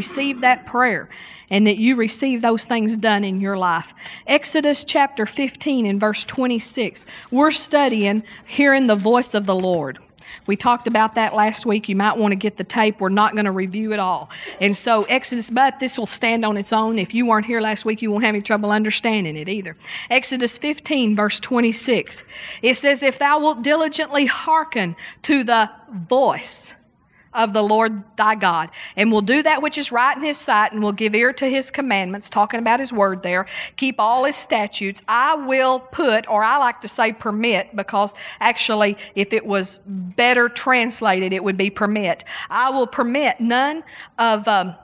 receive that prayer and that you receive those things done in your life. Exodus chapter 15 and verse 26. We're studying hearing the voice of the Lord. We talked about that last week. You might want to get the tape. We're not going to review it all. And so, Exodus, but this will stand on its own. If you weren't here last week, you won't have any trouble understanding it either. Exodus 15, verse 26. It says, If thou wilt diligently hearken to the voice, of the Lord thy God, and will do that which is right in his sight, and will give ear to his commandments, talking about his word there, keep all his statutes. I will put, or I like to say permit, because actually, if it was better translated, it would be permit. I will permit none of. Um,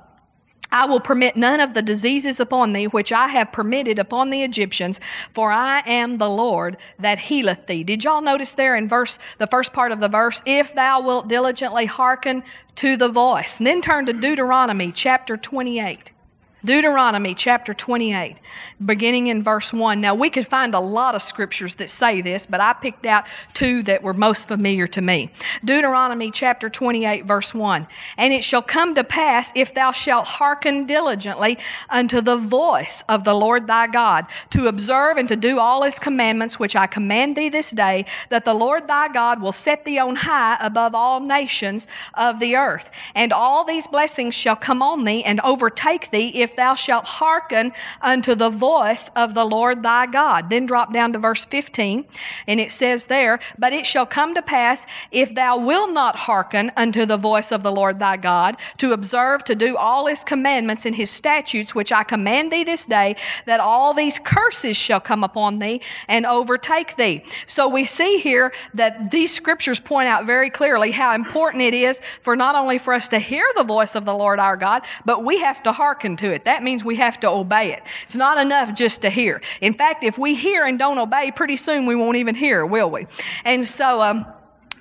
I will permit none of the diseases upon thee which I have permitted upon the Egyptians, for I am the Lord that healeth thee. Did y'all notice there in verse the first part of the verse, if thou wilt diligently hearken to the voice. And then turn to Deuteronomy chapter 28. Deuteronomy chapter 28, beginning in verse 1. Now, we could find a lot of scriptures that say this, but I picked out two that were most familiar to me. Deuteronomy chapter 28, verse 1. And it shall come to pass, if thou shalt hearken diligently unto the voice of the Lord thy God, to observe and to do all his commandments which I command thee this day, that the Lord thy God will set thee on high above all nations of the earth. And all these blessings shall come on thee and overtake thee if thou shalt hearken unto the voice of the Lord thy God. Then drop down to verse 15, and it says there, But it shall come to pass, if thou wilt not hearken unto the voice of the Lord thy God, to observe to do all his commandments and his statutes, which I command thee this day, that all these curses shall come upon thee and overtake thee. So we see here that these scriptures point out very clearly how important it is for not only for us to hear the voice of the Lord our God, but we have to hearken to it. That means we have to obey it. It's not enough just to hear. In fact, if we hear and don't obey, pretty soon we won't even hear, will we? And so, um,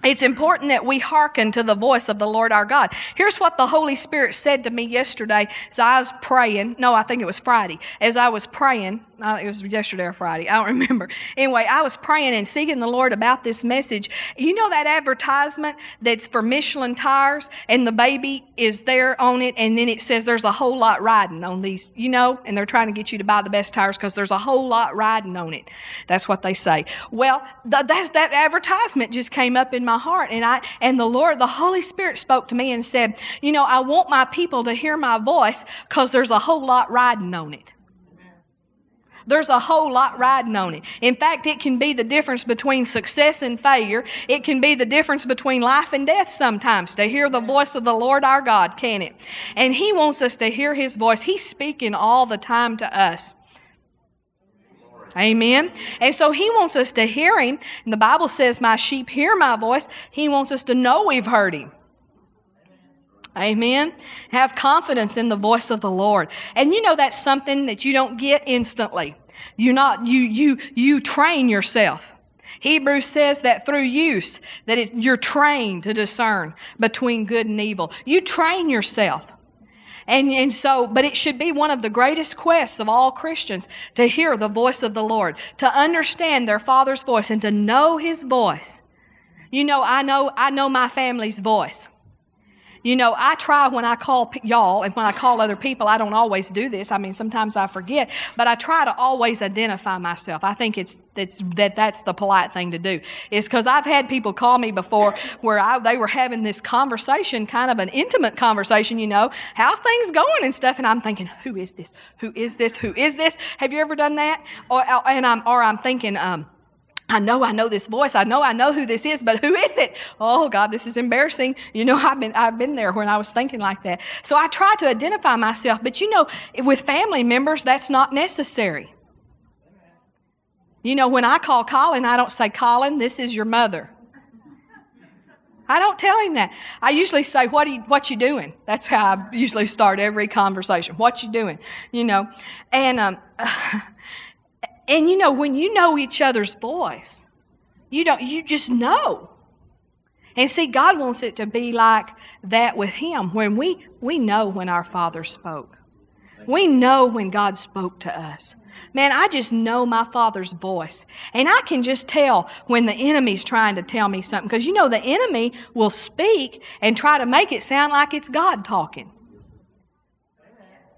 it's important that we hearken to the voice of the Lord our God. Here's what the Holy Spirit said to me yesterday as I was praying. No, I think it was Friday. As I was praying, it was yesterday or Friday. I don't remember. Anyway, I was praying and seeking the Lord about this message. You know that advertisement that's for Michelin tires and the baby is there on it and then it says there's a whole lot riding on these, you know, and they're trying to get you to buy the best tires because there's a whole lot riding on it. That's what they say. Well, th- that's, that advertisement just came up in my heart and I, and the Lord, the Holy Spirit spoke to me and said, you know, I want my people to hear my voice because there's a whole lot riding on it. There's a whole lot riding on it. In fact, it can be the difference between success and failure. It can be the difference between life and death sometimes to hear the voice of the Lord our God, can it? And He wants us to hear His voice. He's speaking all the time to us. Amen. And so he wants us to hear him. And the Bible says, My sheep hear my voice. He wants us to know we've heard him. Amen. Have confidence in the voice of the Lord. And you know that's something that you don't get instantly. You're not, you, you, you train yourself. Hebrews says that through use, that it, you're trained to discern between good and evil. You train yourself. And, and so, but it should be one of the greatest quests of all Christians to hear the voice of the Lord, to understand their Father's voice and to know His voice. You know, I know, I know my family's voice. You know, I try when I call y'all and when I call other people, I don't always do this. I mean, sometimes I forget, but I try to always identify myself. I think it's, it's that that's the polite thing to do. Is because I've had people call me before where I, they were having this conversation, kind of an intimate conversation, you know, how things going and stuff, and I'm thinking, who is this? Who is this? Who is this? Have you ever done that? Or and I'm or I'm thinking, um, I know I know this voice. I know I know who this is, but who is it? Oh God, this is embarrassing. You know, I've been I've been there when I was thinking like that. So I try to identify myself, but you know, with family members, that's not necessary. You know, when I call Colin, I don't say, Colin, this is your mother. I don't tell him that. I usually say, "What are you, what you doing?" That's how I usually start every conversation. What you doing? You know, and um, And you know, when you know each other's voice, you don't you just know. And see, God wants it to be like that with Him. When we we know when our Father spoke. We know when God spoke to us. Man, I just know my Father's voice. And I can just tell when the enemy's trying to tell me something. Because you know, the enemy will speak and try to make it sound like it's God talking.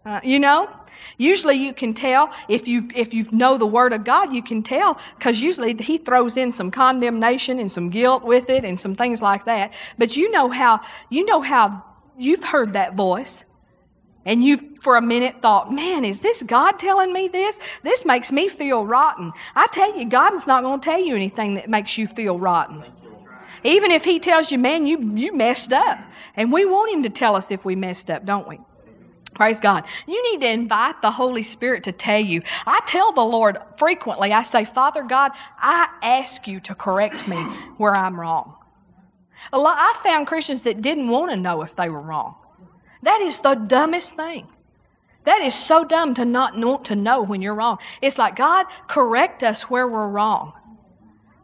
Uh, you know? Usually you can tell if you if you know the word of God, you can tell because usually he throws in some condemnation and some guilt with it and some things like that. But you know how you know how you've heard that voice. And you for a minute thought, man, is this God telling me this? This makes me feel rotten. I tell you, God's not going to tell you anything that makes you feel rotten. Even if He tells you, man, you, you messed up. And we want Him to tell us if we messed up, don't we? Praise God. You need to invite the Holy Spirit to tell you. I tell the Lord frequently, I say, Father God, I ask you to correct me where I'm wrong. A lot, I found Christians that didn't want to know if they were wrong. That is the dumbest thing. That is so dumb to not want to know when you're wrong. It's like, God, correct us where we're wrong.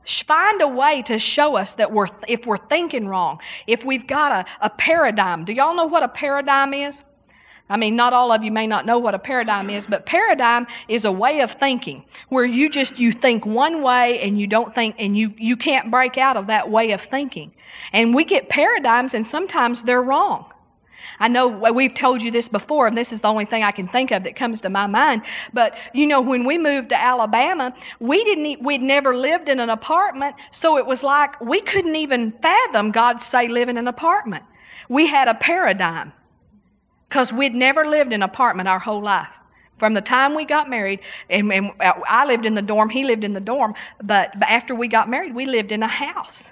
Find a way to show us that we're, if we're thinking wrong, if we've got a, a paradigm. Do y'all know what a paradigm is? I mean, not all of you may not know what a paradigm is, but paradigm is a way of thinking where you just you think one way and you don't think and you you can't break out of that way of thinking. And we get paradigms and sometimes they're wrong. I know we've told you this before, and this is the only thing I can think of that comes to my mind. But you know, when we moved to Alabama, we didn't, we'd never lived in an apartment, so it was like we couldn't even fathom God say live in an apartment. We had a paradigm because we'd never lived in an apartment our whole life. From the time we got married, and, and, I lived in the dorm, he lived in the dorm, but, but after we got married, we lived in a house.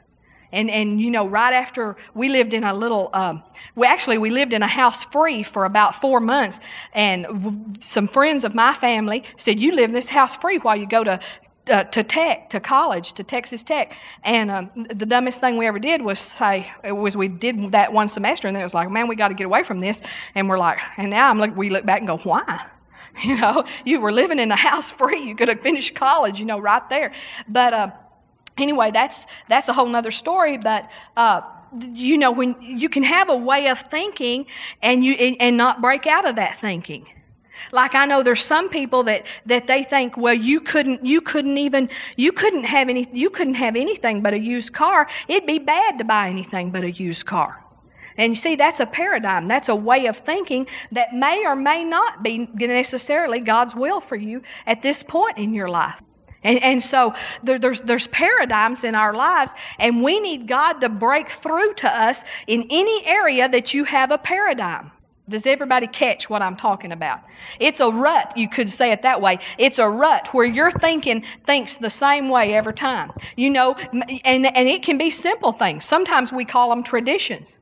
And, and you know, right after we lived in a little, um, we actually we lived in a house free for about four months. And some friends of my family said, "You live in this house free while you go to uh, to Tech, to college, to Texas Tech. And um, the dumbest thing we ever did was say, was we did that one semester, and then it was like, man, we got to get away from this. And we're like, and now I'm like, we look back and go, why? You know, you were living in a house free. You could have finished college, you know, right there. But uh, anyway, that's that's a whole nother story. But uh, you know, when you can have a way of thinking and you and, and not break out of that thinking. Like I know there's some people that, that they think, well, you couldn't, you couldn't even, you couldn't have any, you couldn't have anything but a used car. It'd be bad to buy anything but a used car. And you see, that's a paradigm. That's a way of thinking that may or may not be necessarily God's will for you at this point in your life. And, and so there, there's, there's paradigms in our lives, and we need God to break through to us in any area that you have a paradigm. Does everybody catch what I'm talking about? It's a rut, you could say it that way. It's a rut where your thinking thinks the same way every time. You know, and, and it can be simple things. Sometimes we call them traditions.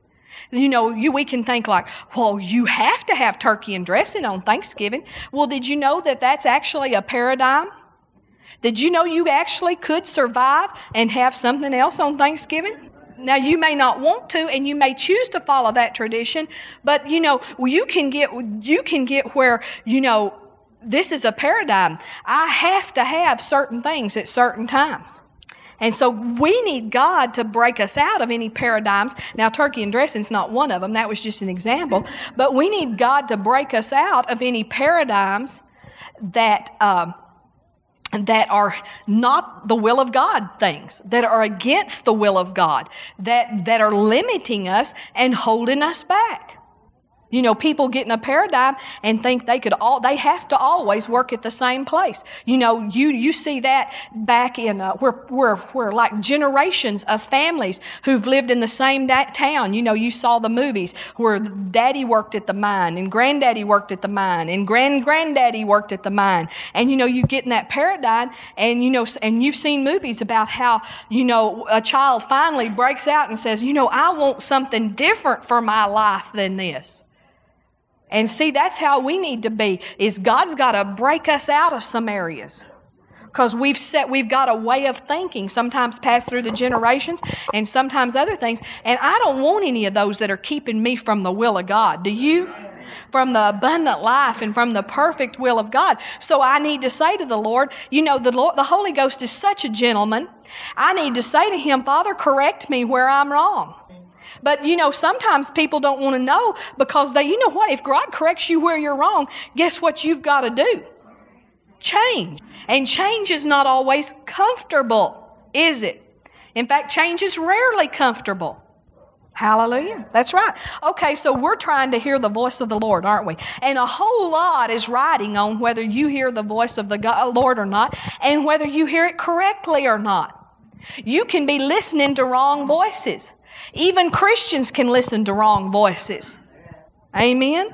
You know, you, we can think like, well, you have to have turkey and dressing on Thanksgiving. Well, did you know that that's actually a paradigm? Did you know you actually could survive and have something else on Thanksgiving? Now, you may not want to, and you may choose to follow that tradition, but you know, you can get, you can get where, you know, this is a paradigm. I have to have certain things at certain times. And so we need God to break us out of any paradigms. Now, turkey and dressing is not one of them. That was just an example. But we need God to break us out of any paradigms that um, that are not the will of God things, that are against the will of God, that, that are limiting us and holding us back. You know, people get in a paradigm and think they could all, they have to always work at the same place. You know, you, you see that back in, uh, where, where, where like generations of families who've lived in the same da- town. You know, you saw the movies where daddy worked at the mine and granddaddy worked at the mine and grand granddaddy worked at the mine. And, you know, you get in that paradigm and, you know, and you've seen movies about how, you know, a child finally breaks out and says, you know, I want something different for my life than this. And see, that's how we need to be, is God's got to break us out of some areas. Because we've set, we've got a way of thinking, sometimes passed through the generations, and sometimes other things. And I don't want any of those that are keeping me from the will of God. Do you? From the abundant life and from the perfect will of God. So I need to say to the Lord, you know, the, Lord, the Holy Ghost is such a gentleman. I need to say to Him, Father, correct me where I'm wrong. But you know, sometimes people don't want to know because they, you know what, if God corrects you where you're wrong, guess what you've got to do? Change. And change is not always comfortable, is it? In fact, change is rarely comfortable. Hallelujah. That's right. Okay, so we're trying to hear the voice of the Lord, aren't we? And a whole lot is riding on whether you hear the voice of the God, Lord or not, and whether you hear it correctly or not. You can be listening to wrong voices. Even Christians can listen to wrong voices. Amen.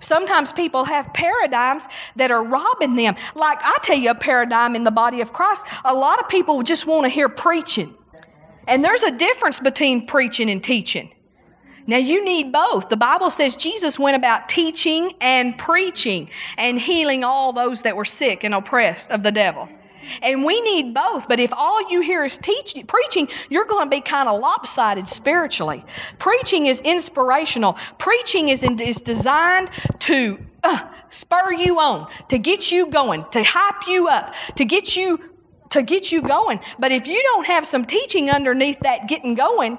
Sometimes people have paradigms that are robbing them. Like I tell you, a paradigm in the body of Christ, a lot of people just want to hear preaching. And there's a difference between preaching and teaching. Now, you need both. The Bible says Jesus went about teaching and preaching and healing all those that were sick and oppressed of the devil. And we need both. But if all you hear is teaching, preaching, you're going to be kind of lopsided spiritually. Preaching is inspirational. Preaching is, in, is designed to uh, spur you on, to get you going, to hype you up, to get you to get you going. But if you don't have some teaching underneath that getting going,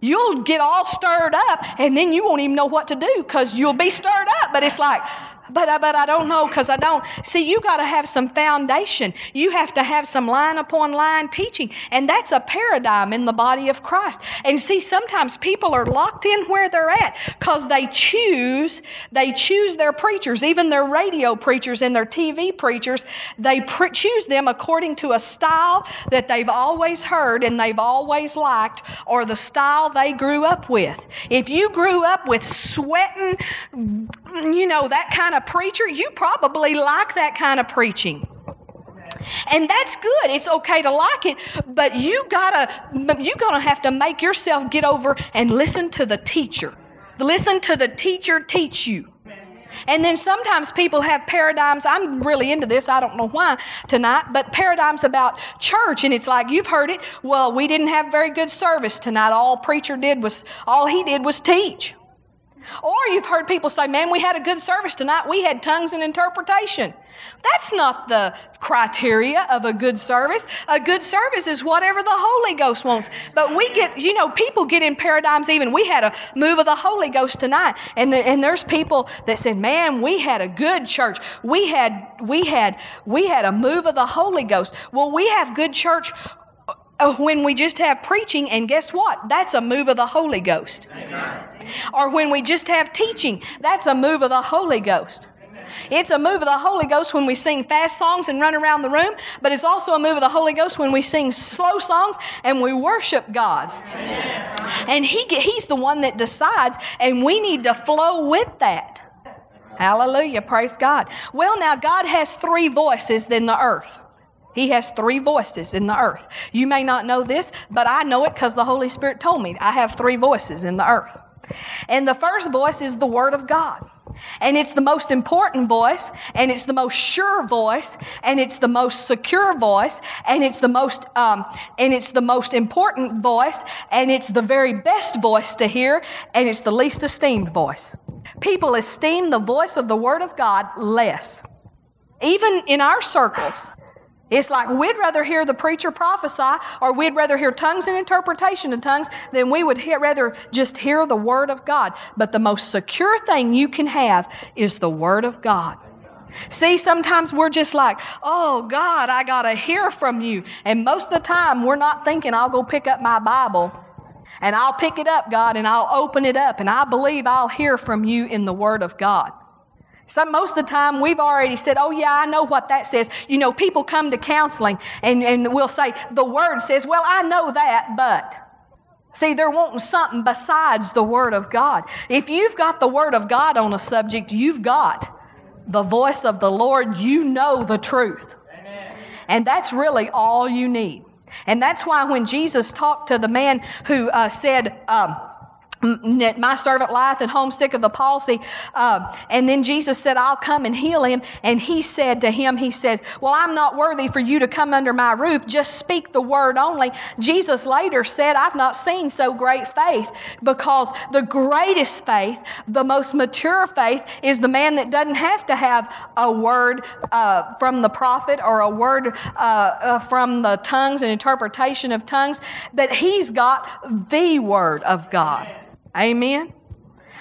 you'll get all stirred up and then you won't even know what to do because you'll be stirred up. But it's like, but, I, but I don't know because I don't. See, you got to have some foundation. You have to have some line upon line teaching. And that's a paradigm in the body of Christ. And see, sometimes people are locked in where they're at because they choose, they choose their preachers, even their radio preachers and their TV preachers. They pre- choose them according to a style that they've always heard and they've always liked or the style they grew up with. If you grew up with sweating, you know, that kind of of preacher, you probably like that kind of preaching. And that's good. It's okay to like it, but you gotta you're gonna have to make yourself get over and listen to the teacher. Listen to the teacher teach you. And then sometimes people have paradigms. I'm really into this. I don't know why tonight, but paradigms about church. And it's like, you've heard it. Well, we didn't have very good service tonight. All preacher did was, all he did was teach. Or you've heard people say, man, we had a good service tonight. We had tongues and interpretation. That's not the criteria of a good service. A good service is whatever the Holy Ghost wants. But we get, you know, people get in paradigms even. We had a move of the Holy Ghost tonight. And, the, and there's people that said, man, we had a good church. We had, we had, we had a move of the Holy Ghost. Well, we have good church Oh, when we just have preaching, and guess what? That's a move of the Holy Ghost. Amen. Or when we just have teaching, that's a move of the Holy Ghost. It's a move of the Holy Ghost when we sing fast songs and run around the room, but it's also a move of the Holy Ghost when we sing slow songs and we worship God. Amen. And he, He's the one that decides, and we need to flow with that. Hallelujah. Praise God. Well, now, God has three voices in the earth. He has three voices in the earth. You may not know this, but I know it because the Holy Spirit told me. I have three voices in the earth. And the first voice is the Word of God. And it's the most important voice, and it's the most sure voice, and it's the most secure voice, and it's the most um, and it's the most important voice, and it's the very best voice to hear, and it's the least esteemed voice. People esteem the voice of the Word of God less. Even in our circles, it's like we'd rather hear the preacher prophesy or we'd rather hear tongues and interpretation of tongues than we would hear, rather just hear the Word of God. But the most secure thing you can have is the Word of God. See, sometimes we're just like, oh, God, I got to hear from you. And most of the time, we're not thinking, I'll go pick up my Bible and I'll pick it up, God, and I'll open it up and I believe I'll hear from you in the Word of God. Some, most of the time, we've already said, Oh, yeah, I know what that says. You know, people come to counseling and, and we'll say, The Word says, Well, I know that, but. See, they're wanting something besides the Word of God. If you've got the Word of God on a subject, you've got the voice of the Lord. You know the truth. Amen. And that's really all you need. And that's why when Jesus talked to the man who uh, said, um, my servant lieth and homesick of the palsy. Uh, and then Jesus said, I'll come and heal him. And he said to him, He said, Well, I'm not worthy for you to come under my roof. Just speak the word only. Jesus later said, I've not seen so great faith because the greatest faith, the most mature faith, is the man that doesn't have to have a word uh, from the prophet or a word uh, uh from the tongues and interpretation of tongues, but he's got the word of God. Amen.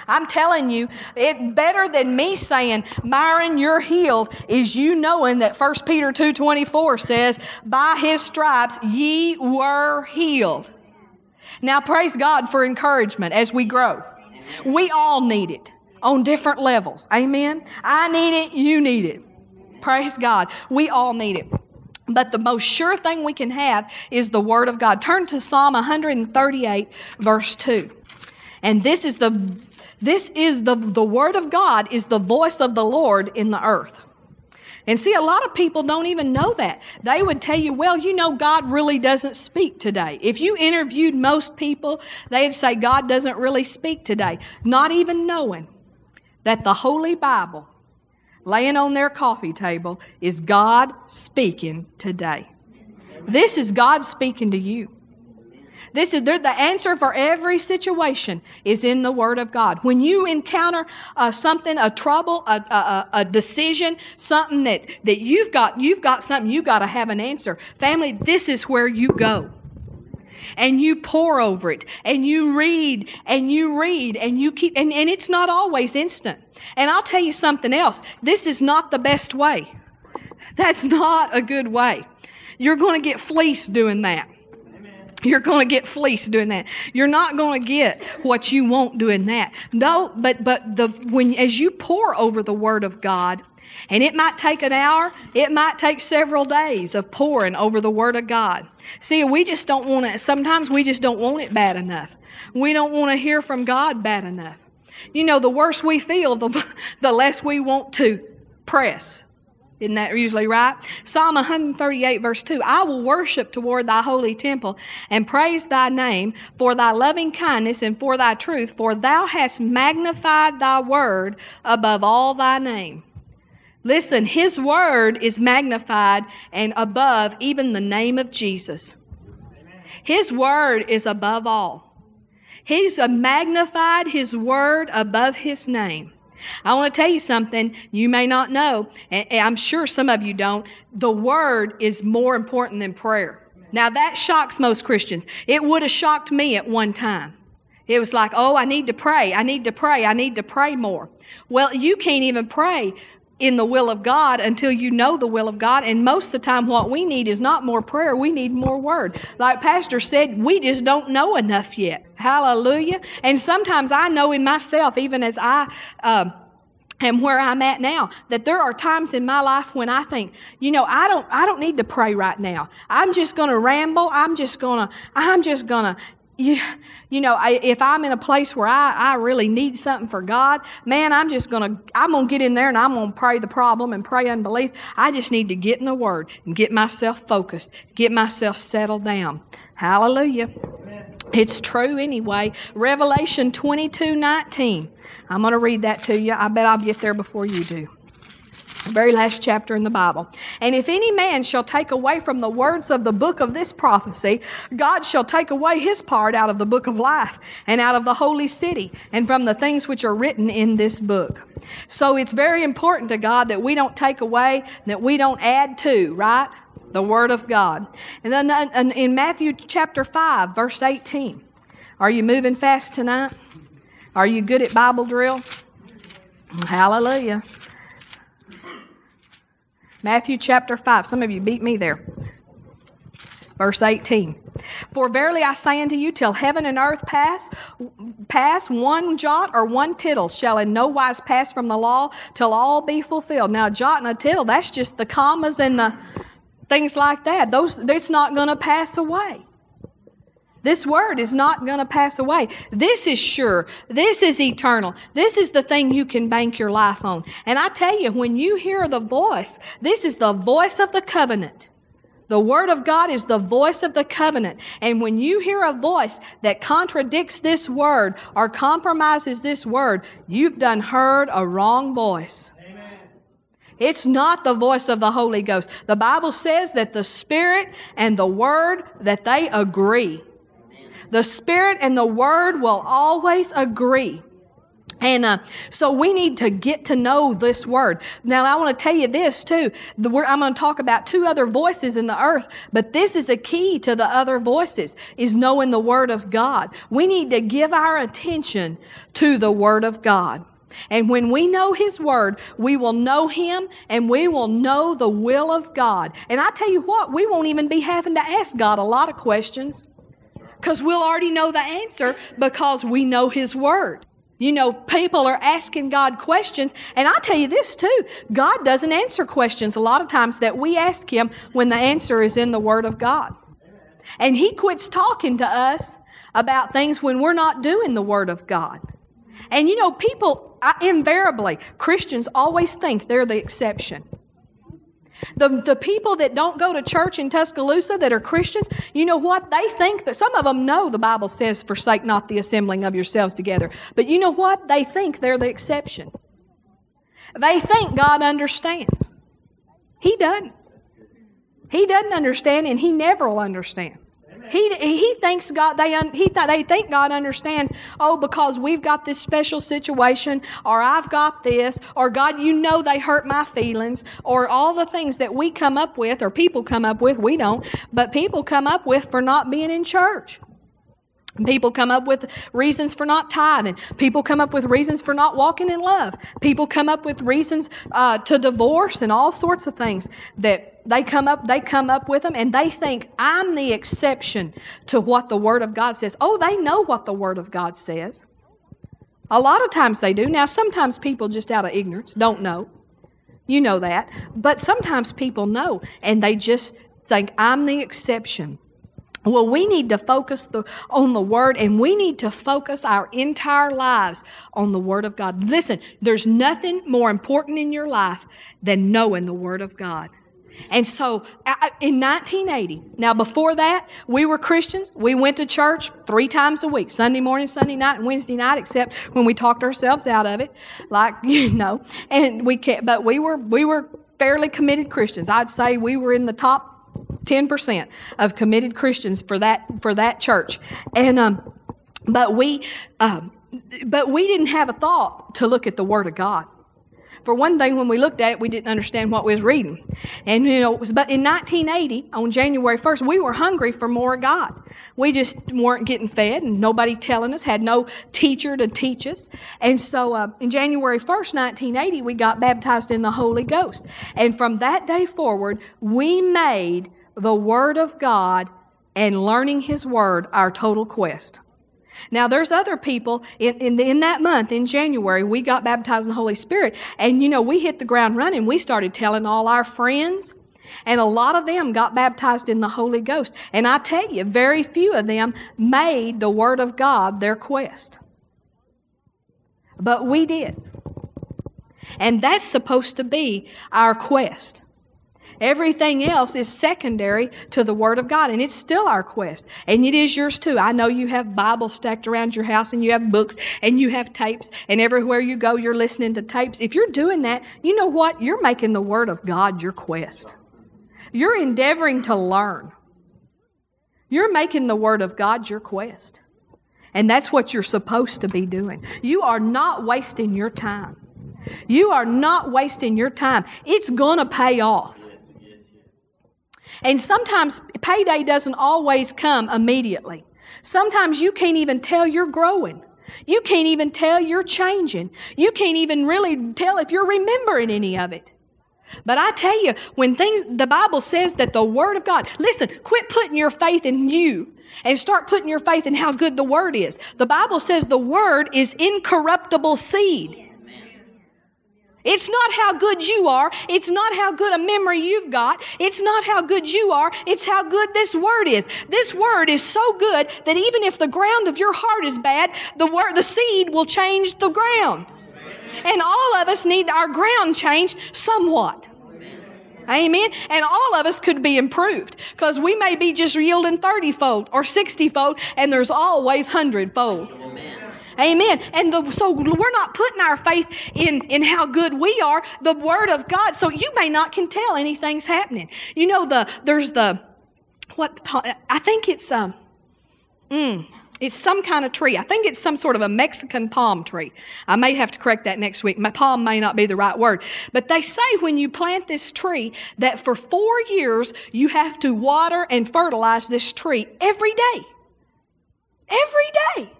I'm telling you, it better than me saying, Myron, you're healed, is you knowing that 1 Peter 2.24 says, by his stripes ye were healed. Now, praise God for encouragement as we grow. We all need it on different levels. Amen. I need it, you need it. Praise God. We all need it. But the most sure thing we can have is the Word of God. Turn to Psalm 138, verse 2. And this is the this is the, the Word of God is the voice of the Lord in the earth. And see, a lot of people don't even know that. They would tell you, well, you know, God really doesn't speak today. If you interviewed most people, they'd say God doesn't really speak today, not even knowing that the Holy Bible laying on their coffee table is God speaking today. This is God speaking to you. This is the answer for every situation is in the Word of God. When you encounter uh, something, a trouble, a, a, a, decision, something that, that you've got, you've got something, you've got to have an answer. Family, this is where you go. And you pore over it, and you read, and you read, and you keep, and, and it's not always instant. And I'll tell you something else. This is not the best way. That's not a good way. You're going to get fleeced doing that. You're going to get fleeced doing that. You're not going to get what you want doing that. No, but but the when as you pore over the word of God, and it might take an hour, it might take several days of poring over the Word of God. See, we just don't want to, sometimes we just don't want it bad enough. We don't want to hear from God bad enough. You know, the worse we feel, the, the less we want to press. Isn't that usually right? Psalm 138, verse 2 I will worship toward thy holy temple and praise thy name for thy loving kindness and for thy truth, for thou hast magnified thy word above all thy name. Listen, his word is magnified and above even the name of Jesus. His word is above all. He's magnified his word above his name. I want to tell you something you may not know, and I'm sure some of you don't. The word is more important than prayer. Now, that shocks most Christians. It would have shocked me at one time. It was like, oh, I need to pray. I need to pray. I need to pray more. Well, you can't even pray in the will of God until you know the will of God. And most of the time, what we need is not more prayer, we need more word. Like Pastor said, we just don't know enough yet. Hallelujah. And sometimes I know in myself, even as I. Uh, am where I'm at now that there are times in my life when I think, you know, I don't I don't need to pray right now. I'm just going to ramble. I'm just going to I'm just going to you, you know, I, if I'm in a place where I, I really need something for God, man, I'm just gonna I'm gonna get in there and I'm gonna pray the problem and pray unbelief. I just need to get in the Word and get myself focused, get myself settled down. Hallelujah. It's true anyway. Revelation 22 19. I'm to read that to you. I bet I'll get there before you do very last chapter in the Bible. And if any man shall take away from the words of the book of this prophecy, God shall take away his part out of the book of life and out of the holy city and from the things which are written in this book. So it's very important to God that we don't take away, that we don't add to, right? The Word of God. And then uh, in Matthew chapter 5, verse 18, are you moving fast tonight? Are you good at Bible drill? Hallelujah. Matthew chapter 5. Some of you beat me there. Verse 18. For verily I say unto you, till heaven and earth pass, pass one jot or one tittle shall in no wise pass from the law till all be fulfilled. Now, a jot and a tittle, that's just the commas and the things like that. Those, it's not going to pass away. This word is not going to pass away. This is sure. This is eternal. This is the thing you can bank your life on. And I tell you, when you hear the voice, this is the voice of the covenant. The Word of God is the voice of the covenant. And when you hear a voice that contradicts this Word or compromises this Word, you've done heard a wrong voice. Amen. It's not the voice of the Holy Ghost. The Bible says that the Spirit and the Word, that they agree. The Spirit and the Word will always agree. And uh, so we need to get to know this word. Now, I want to tell you this too. The, I'm going to talk about two other voices in the earth, but this is a key to the other voices, is knowing the word of God. We need to give our attention to the word of God. And when we know His Word, we will know Him and we will know the will of God. And I tell you what, we won't even be having to ask God a lot of questions. Because we'll already know the answer because we know His Word. You know, people are asking God questions, and I'll tell you this too God doesn't answer questions a lot of times that we ask Him when the answer is in the Word of God. And He quits talking to us about things when we're not doing the Word of God. And you know, people, invariably, Christians always think they're the exception. The, the people that don't go to church in Tuscaloosa that are Christians, you know what? They think that some of them know the Bible says, forsake not the assembling of yourselves together. But you know what? They think they're the exception. They think God understands. He doesn't. He doesn't understand, and He never will understand. He, he thinks God, they, he th- they think God understands, oh, because we've got this special situation, or I've got this, or God, you know they hurt my feelings, or all the things that we come up with, or people come up with, we don't, but people come up with for not being in church. People come up with reasons for not tithing. People come up with reasons for not walking in love. People come up with reasons uh, to divorce and all sorts of things that they come up. They come up with them, and they think I'm the exception to what the Word of God says. Oh, they know what the Word of God says. A lot of times they do. Now, sometimes people just out of ignorance don't know. You know that, but sometimes people know, and they just think I'm the exception. Well, we need to focus the, on the Word and we need to focus our entire lives on the Word of God. Listen, there's nothing more important in your life than knowing the Word of God. And so in 1980, now before that, we were Christians. We went to church three times a week Sunday morning, Sunday night, and Wednesday night, except when we talked ourselves out of it, like, you know. And we can't, but we were, we were fairly committed Christians. I'd say we were in the top 10% of committed Christians for that for that church. And um, but we um, but we didn't have a thought to look at the Word of God. For one thing, when we looked at it, we didn't understand what we was reading. And you know, it was but in 1980, on January 1st, we were hungry for more of God. We just weren't getting fed, and nobody telling us, had no teacher to teach us. And so, uh, in January 1st, 1980, we got baptized in the Holy Ghost. And from that day forward, we made the Word of God and learning His Word our total quest. Now, there's other people in, in, in, that month, in January, we got baptized in the Holy Spirit. And, you know, we hit the ground running. We started telling all our friends, and a lot of them got baptized in the Holy Ghost. And I tell you, very few of them made the Word of God their quest. But we did. And that's supposed to be our quest. Everything else is secondary to the Word of God, and it's still our quest. And it is yours too. I know you have Bibles stacked around your house, and you have books, and you have tapes, and everywhere you go, you're listening to tapes. If you're doing that, you know what? You're making the Word of God your quest. You're endeavoring to learn. You're making the Word of God your quest. And that's what you're supposed to be doing. You are not wasting your time. You are not wasting your time. It's going to pay off. And sometimes payday doesn't always come immediately. Sometimes you can't even tell you're growing. You can't even tell you're changing. You can't even really tell if you're remembering any of it. But I tell you, when things, the Bible says that the Word of God, listen, quit putting your faith in you and start putting your faith in how good the Word is. The Bible says the Word is incorruptible seed. It's not how good you are. It's not how good a memory you've got. It's not how good you are. It's how good this word is. This word is so good that even if the ground of your heart is bad, the word, the seed will change the ground. And all of us need our ground changed somewhat. Amen. And all of us could be improved because we may be just yielding 30 fold or 60 fold, and there's always 100 fold. Amen. And the, so we're not putting our faith in, in how good we are, the Word of God. So you may not can tell anything's happening. You know, the there's the, what, I think it's, um, mm, it's some kind of tree. I think it's some sort of a Mexican palm tree. I may have to correct that next week. My palm may not be the right word. But they say when you plant this tree that for four years you have to water and fertilize this tree every day. Every day.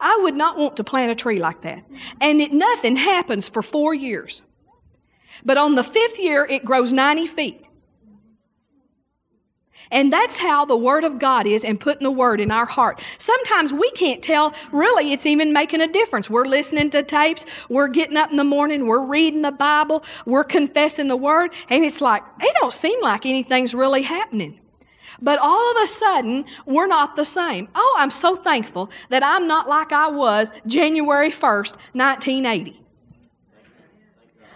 I would not want to plant a tree like that. And it, nothing happens for four years. But on the fifth year, it grows 90 feet. And that's how the Word of God is and putting the Word in our heart. Sometimes we can't tell, really, it's even making a difference. We're listening to tapes, we're getting up in the morning, we're reading the Bible, we're confessing the Word, and it's like, it don't seem like anything's really happening. But all of a sudden, we're not the same. Oh, I'm so thankful that I'm not like I was January 1st, 1980.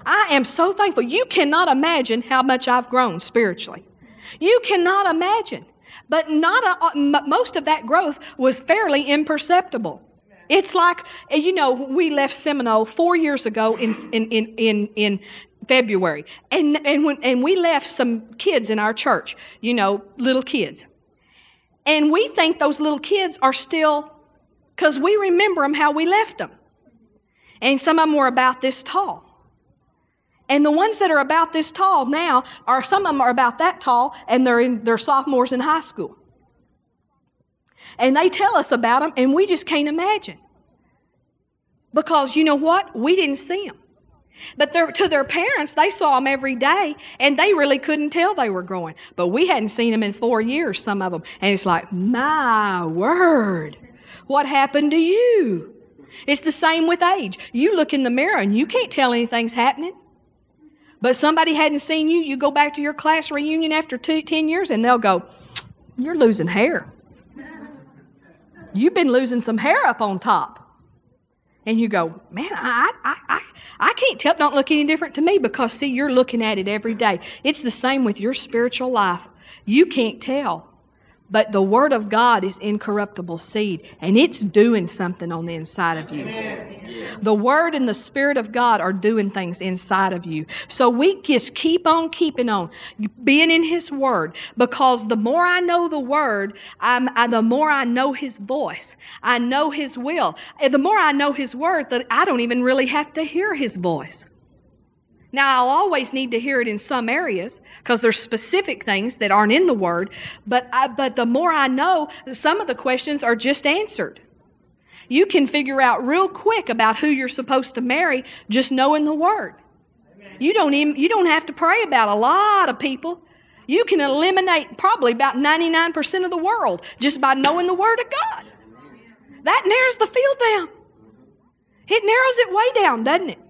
I am so thankful. You cannot imagine how much I've grown spiritually. You cannot imagine. But not a, uh, most of that growth was fairly imperceptible. It's like, you know, we left Seminole four years ago in, in, in, in, in February. And, and, when, and we left some kids in our church, you know, little kids. And we think those little kids are still, because we remember them how we left them. And some of them were about this tall. And the ones that are about this tall now are some of them are about that tall and they're in they're sophomores in high school. And they tell us about them and we just can't imagine. Because you know what? We didn't see them. But to their parents, they saw them every day and they really couldn't tell they were growing. But we hadn't seen them in four years, some of them. And it's like, my word, what happened to you? It's the same with age. You look in the mirror and you can't tell anything's happening. But somebody hadn't seen you, you go back to your class reunion after two, 10 years and they'll go, You're losing hair. You've been losing some hair up on top. And you go, Man, I, I, I, I can't tell. Don't look any different to me because, see, you're looking at it every day. It's the same with your spiritual life. You can't tell. But the Word of God is incorruptible seed, and it's doing something on the inside of you. The Word and the Spirit of God are doing things inside of you. So we just keep on keeping on, being in His Word, because the more I know the Word, I'm, I, the more I know His voice. I know His will. And the more I know His Word, that I don't even really have to hear His voice. Now, I'll always need to hear it in some areas because there's specific things that aren't in the Word, but, I, but the more I know, some of the questions are just answered. You can figure out real quick about who you're supposed to marry just knowing the Word. You don't, even, you don't have to pray about a lot of people. You can eliminate probably about 99% of the world just by knowing the Word of God. That narrows the field down. It narrows it way down, doesn't it?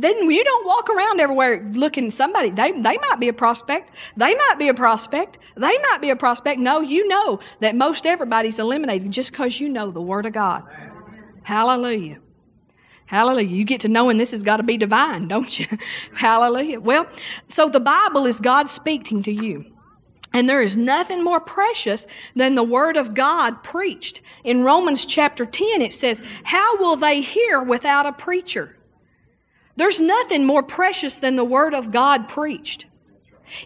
Then you don't walk around everywhere looking somebody. They, they might be a prospect. They might be a prospect. They might be a prospect. No, you know that most everybody's eliminated just because you know the Word of God. Hallelujah. Hallelujah. You get to knowing this has got to be divine, don't you? Hallelujah. Well, so the Bible is God speaking to you. And there is nothing more precious than the Word of God preached. In Romans chapter 10, it says, How will they hear without a preacher? There's nothing more precious than the Word of God preached.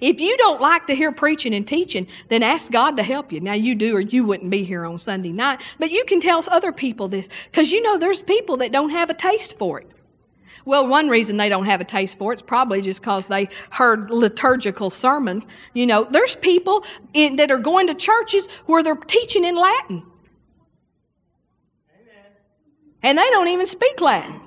If you don't like to hear preaching and teaching, then ask God to help you. Now you do, or you wouldn't be here on Sunday night. But you can tell other people this because you know there's people that don't have a taste for it. Well, one reason they don't have a taste for it's probably just because they heard liturgical sermons. You know, there's people in, that are going to churches where they're teaching in Latin. Amen. And they don't even speak Latin.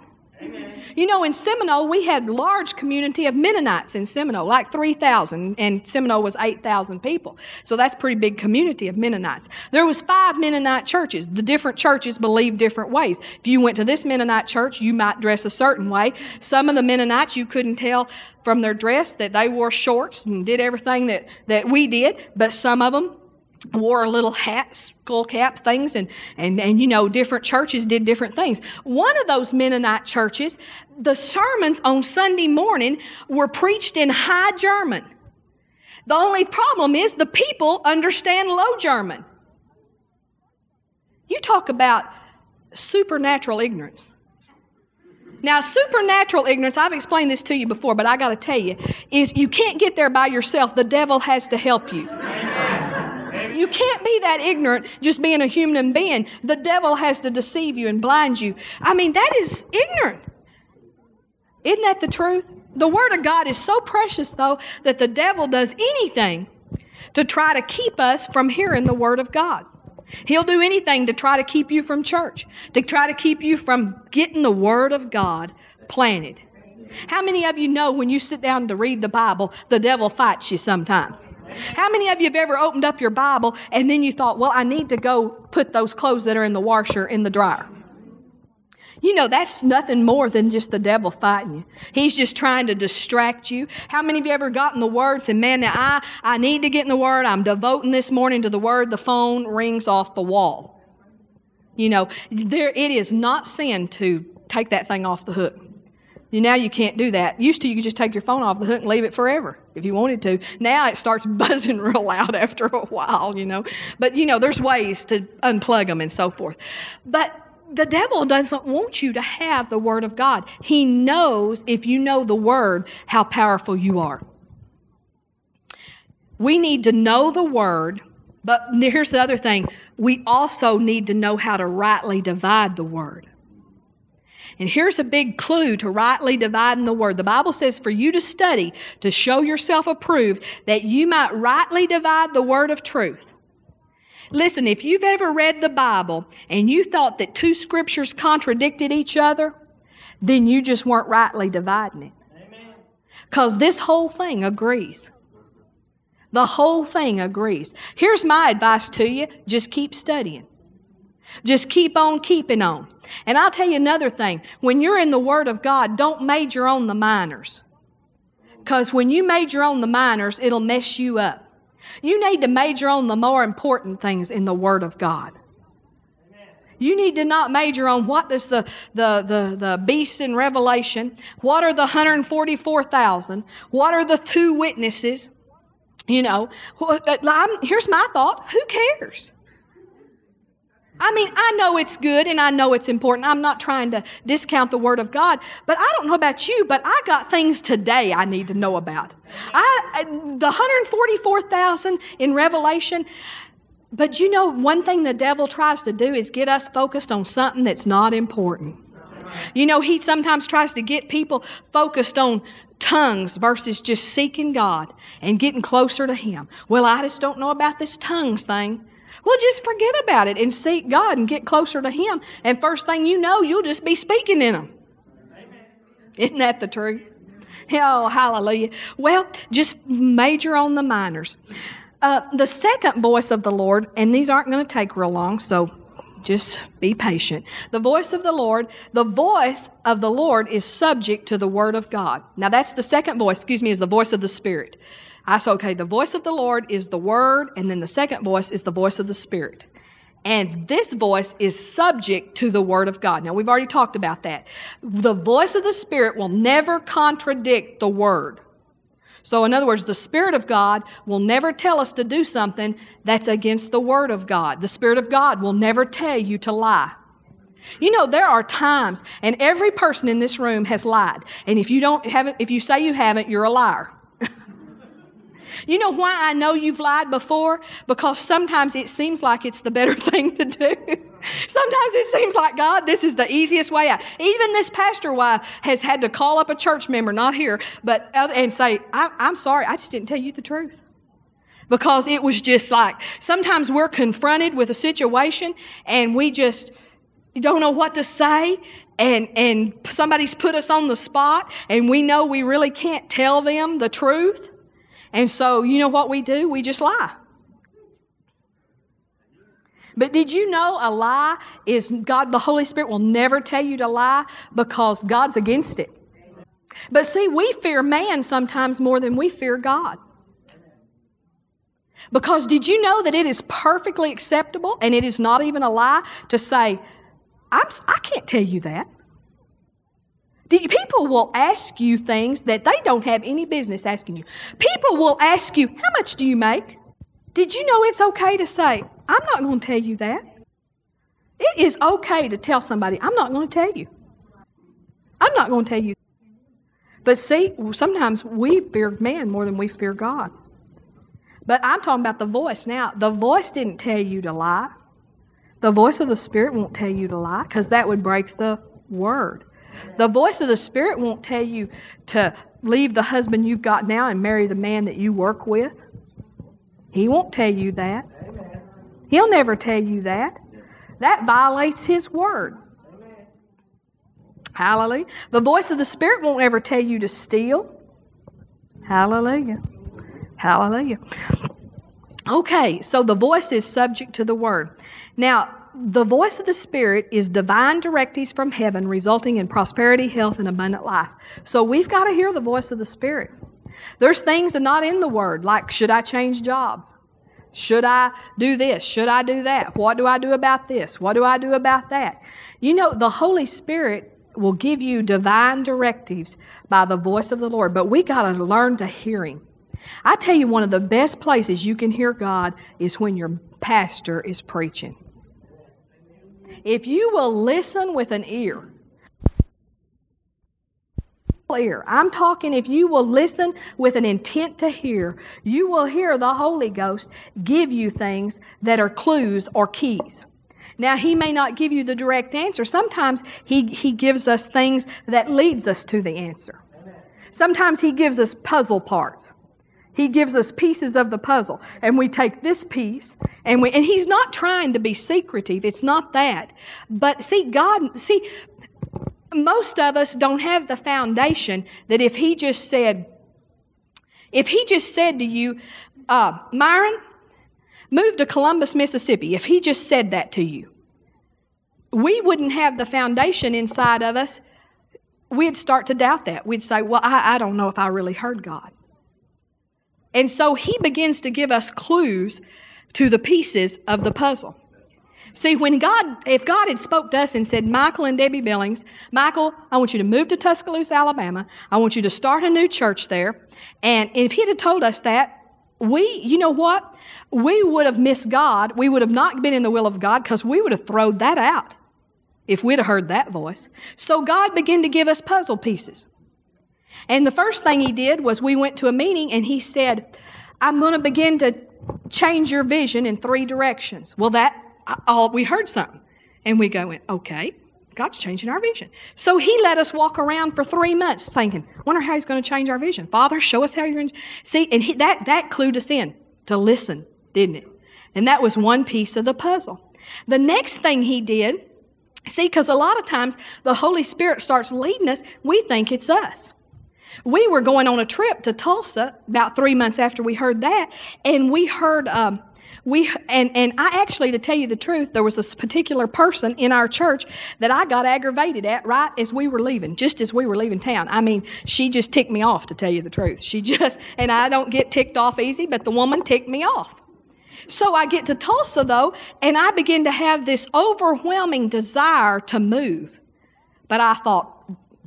You know, in Seminole, we had large community of Mennonites in Seminole, like 3,000, and Seminole was 8,000 people. So that's pretty big community of Mennonites. There was five Mennonite churches. The different churches believed different ways. If you went to this Mennonite church, you might dress a certain way. Some of the Mennonites, you couldn't tell from their dress that they wore shorts and did everything that, that we did, but some of them wore little hats, skull cap things, and, and, and you know, different churches did different things. One of those Mennonite churches, the sermons on Sunday morning were preached in High German. The only problem is the people understand Low German. You talk about supernatural ignorance. Now, supernatural ignorance, I've explained this to you before, but I got to tell you, is you can't get there by yourself. The devil has to help you. You can't be that ignorant just being a human being. The devil has to deceive you and blind you. I mean, that is ignorant. Isn't that the truth? The Word of God is so precious, though, that the devil does anything to try to keep us from hearing the Word of God. He'll do anything to try to keep you from church, to try to keep you from getting the Word of God planted. How many of you know when you sit down to read the Bible, the devil fights you sometimes? How many of you have ever opened up your Bible and then you thought, well, I need to go put those clothes that are in the washer in the dryer? You know, that's nothing more than just the devil fighting you. He's just trying to distract you. How many of you ever gotten the word and man, now I, I need to get in the word. I'm devoting this morning to the word. The phone rings off the wall. You know, there, it is not sin to take that thing off the hook. You, now you can't do that. Used to, you could just take your phone off the hook and leave it forever if you wanted to. Now it starts buzzing real loud after a while, you know. But, you know, there's ways to unplug them and so forth. But the devil doesn't want you to have the Word of God. He knows if you know the Word, how powerful you are. We need to know the Word, but here's the other thing we also need to know how to rightly divide the Word. And here's a big clue to rightly dividing the Word. The Bible says for you to study, to show yourself approved, that you might rightly divide the Word of truth. Listen, if you've ever read the Bible and you thought that two scriptures contradicted each other, then you just weren't rightly dividing it. Because this whole thing agrees. The whole thing agrees. Here's my advice to you just keep studying. Just keep on keeping on. And I'll tell you another thing when you're in the Word of God, don't major on the minors. Because when you major on the minors, it'll mess you up. You need to major on the more important things in the Word of God. You need to not major on what is the, the, the, the beast in Revelation, what are the 144,000, what are the two witnesses. You know, uh, here's my thought who cares? I mean, I know it's good and I know it's important. I'm not trying to discount the Word of God, but I don't know about you, but I got things today I need to know about. I, the 144,000 in Revelation, but you know, one thing the devil tries to do is get us focused on something that's not important. You know, he sometimes tries to get people focused on tongues versus just seeking God and getting closer to Him. Well, I just don't know about this tongues thing. Well, just forget about it and seek God and get closer to Him. And first thing you know, you'll just be speaking in them. Isn't that the truth? Oh, hallelujah. Well, just major on the minors. Uh, the second voice of the Lord, and these aren't going to take real long, so just be patient. The voice of the Lord, the voice of the Lord is subject to the Word of God. Now, that's the second voice, excuse me, is the voice of the Spirit. I said, okay, the voice of the Lord is the Word, and then the second voice is the voice of the Spirit. And this voice is subject to the Word of God. Now, we've already talked about that. The voice of the Spirit will never contradict the Word. So, in other words, the Spirit of God will never tell us to do something that's against the Word of God. The Spirit of God will never tell you to lie. You know, there are times, and every person in this room has lied. And if you don't have it, if you say you haven't, you're a liar. You know why I know you've lied before? Because sometimes it seems like it's the better thing to do. sometimes it seems like, God, this is the easiest way out. Even this pastor wife has had to call up a church member, not here, but uh, and say, I'm sorry, I just didn't tell you the truth because it was just like sometimes we're confronted with a situation and we just don't know what to say and and somebody's put us on the spot and we know we really can't tell them the truth and so, you know what we do? We just lie. But did you know a lie is God, the Holy Spirit will never tell you to lie because God's against it. But see, we fear man sometimes more than we fear God. Because did you know that it is perfectly acceptable and it is not even a lie to say, I'm, I can't tell you that? People will ask you things that they don't have any business asking you. People will ask you, How much do you make? Did you know it's okay to say, I'm not going to tell you that? It is okay to tell somebody, I'm not going to tell you. I'm not going to tell you. But see, sometimes we fear man more than we fear God. But I'm talking about the voice. Now, the voice didn't tell you to lie. The voice of the Spirit won't tell you to lie because that would break the word. The voice of the Spirit won't tell you to leave the husband you've got now and marry the man that you work with. He won't tell you that. He'll never tell you that. That violates His word. Hallelujah. The voice of the Spirit won't ever tell you to steal. Hallelujah. Hallelujah. Okay, so the voice is subject to the word. Now, the voice of the Spirit is divine directives from heaven resulting in prosperity, health, and abundant life. So we've got to hear the voice of the Spirit. There's things that are not in the Word, like should I change jobs? Should I do this? Should I do that? What do I do about this? What do I do about that? You know, the Holy Spirit will give you divine directives by the voice of the Lord, but we got to learn to hear Him. I tell you, one of the best places you can hear God is when your pastor is preaching. If you will listen with an ear, ear. I'm talking if you will listen with an intent to hear, you will hear the Holy Ghost give you things that are clues or keys. Now, he may not give you the direct answer. Sometimes he, he gives us things that leads us to the answer. Sometimes he gives us puzzle parts. He gives us pieces of the puzzle. And we take this piece and we and he's not trying to be secretive. It's not that. But see, God see, most of us don't have the foundation that if he just said, if he just said to you, uh, Myron, move to Columbus, Mississippi, if he just said that to you, we wouldn't have the foundation inside of us. We'd start to doubt that. We'd say, Well, I, I don't know if I really heard God. And so he begins to give us clues to the pieces of the puzzle. See, when God, if God had spoke to us and said, Michael and Debbie Billings, Michael, I want you to move to Tuscaloosa, Alabama. I want you to start a new church there. And if he had told us that, we, you know what? We would have missed God. We would have not been in the will of God because we would have thrown that out if we'd have heard that voice. So God began to give us puzzle pieces. And the first thing he did was we went to a meeting and he said, I'm going to begin to change your vision in three directions. Well, that, uh, all, we heard something. And we go, okay, God's changing our vision. So he let us walk around for three months thinking, wonder how he's going to change our vision. Father, show us how you're going to see. And he, that, that clued us in to listen, didn't it? And that was one piece of the puzzle. The next thing he did, see, because a lot of times the Holy Spirit starts leading us, we think it's us. We were going on a trip to Tulsa about three months after we heard that, and we heard. Um, we and and I actually, to tell you the truth, there was this particular person in our church that I got aggravated at right as we were leaving, just as we were leaving town. I mean, she just ticked me off, to tell you the truth. She just and I don't get ticked off easy, but the woman ticked me off. So I get to Tulsa though, and I begin to have this overwhelming desire to move. But I thought,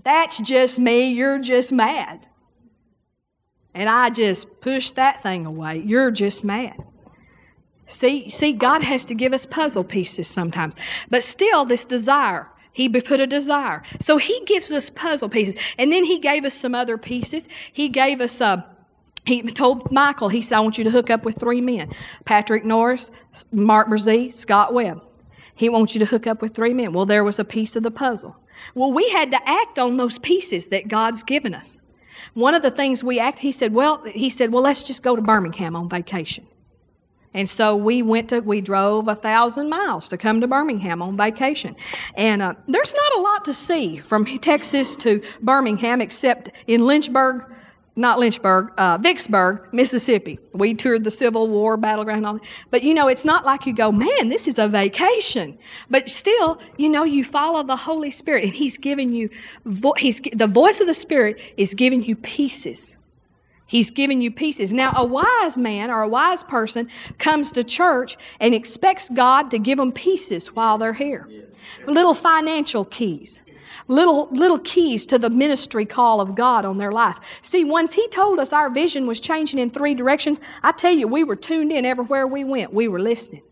that's just me. You're just mad. And I just pushed that thing away. You're just mad. See, see, God has to give us puzzle pieces sometimes. But still, this desire, He put a desire. So He gives us puzzle pieces. And then He gave us some other pieces. He gave us a. Uh, he told Michael, he said, I want you to hook up with three men Patrick Norris, Mark Brazee, Scott Webb. He wants you to hook up with three men. Well, there was a piece of the puzzle. Well, we had to act on those pieces that God's given us. One of the things we act, he said, well, he said, well, let's just go to Birmingham on vacation. And so we went to, we drove a thousand miles to come to Birmingham on vacation. And uh, there's not a lot to see from Texas to Birmingham except in Lynchburg, not Lynchburg, uh, Vicksburg, Mississippi. We toured the Civil War battleground, all that. but you know, it's not like you go, man, this is a vacation. But still, you know, you follow the Holy Spirit, and He's giving you, vo- He's the voice of the Spirit is giving you pieces. He's giving you pieces. Now, a wise man or a wise person comes to church and expects God to give them pieces while they're here. Little financial keys little, little keys to the ministry call of God on their life. See, once He told us our vision was changing in three directions, I tell you, we were tuned in everywhere we went. We were listening.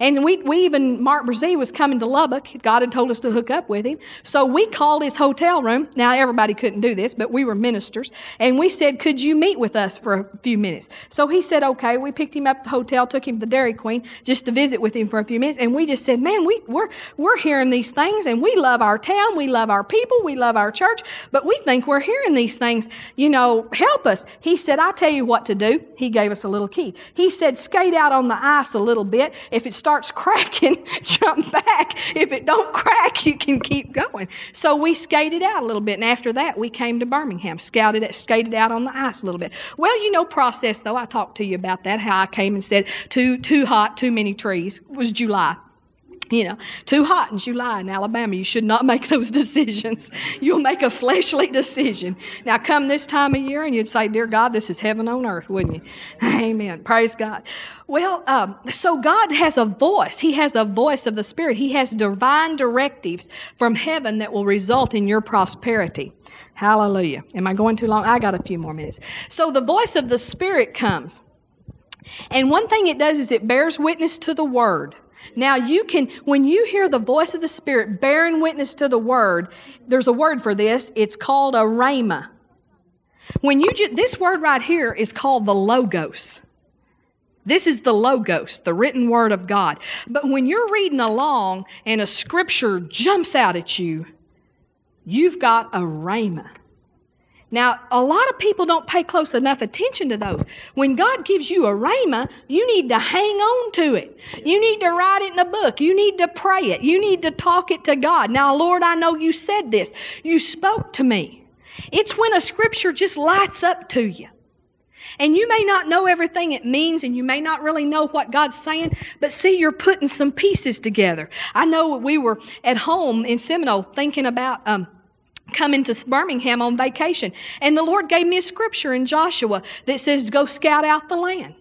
And we, we even, Mark Brazee was coming to Lubbock. God had told us to hook up with him. So we called his hotel room. Now, everybody couldn't do this, but we were ministers. And we said, Could you meet with us for a few minutes? So he said, Okay. We picked him up at the hotel, took him to the Dairy Queen just to visit with him for a few minutes. And we just said, Man, we, we're, we're hearing these things and we love our town. We love our people. We love our church. But we think we're hearing these things. You know, help us. He said, i tell you what to do. He gave us a little key. He said, Skate out on the ice a little bit. If it's starts cracking, jump back. If it don't crack, you can keep going. So we skated out a little bit, and after that, we came to Birmingham, scouted, skated out on the ice a little bit. Well, you know, process though. I talked to you about that. How I came and said too too hot, too many trees. It was July you know, too hot in July in Alabama. You should not make those decisions. You'll make a fleshly decision. Now, come this time of year, and you'd say, Dear God, this is heaven on earth, wouldn't you? Amen. Praise God. Well, um, so God has a voice. He has a voice of the Spirit. He has divine directives from heaven that will result in your prosperity. Hallelujah. Am I going too long? I got a few more minutes. So the voice of the Spirit comes. And one thing it does is it bears witness to the Word. Now, you can, when you hear the voice of the Spirit bearing witness to the Word, there's a word for this. It's called a rhema. When you ju- this word right here is called the logos. This is the logos, the written word of God. But when you're reading along and a scripture jumps out at you, you've got a rhema. Now, a lot of people don't pay close enough attention to those. When God gives you a rhema, you need to hang on to it. You need to write it in a book. You need to pray it. You need to talk it to God. Now, Lord, I know you said this. You spoke to me. It's when a scripture just lights up to you. And you may not know everything it means, and you may not really know what God's saying, but see, you're putting some pieces together. I know we were at home in Seminole thinking about um, coming to Birmingham on vacation. And the Lord gave me a scripture in Joshua that says, Go scout out the land.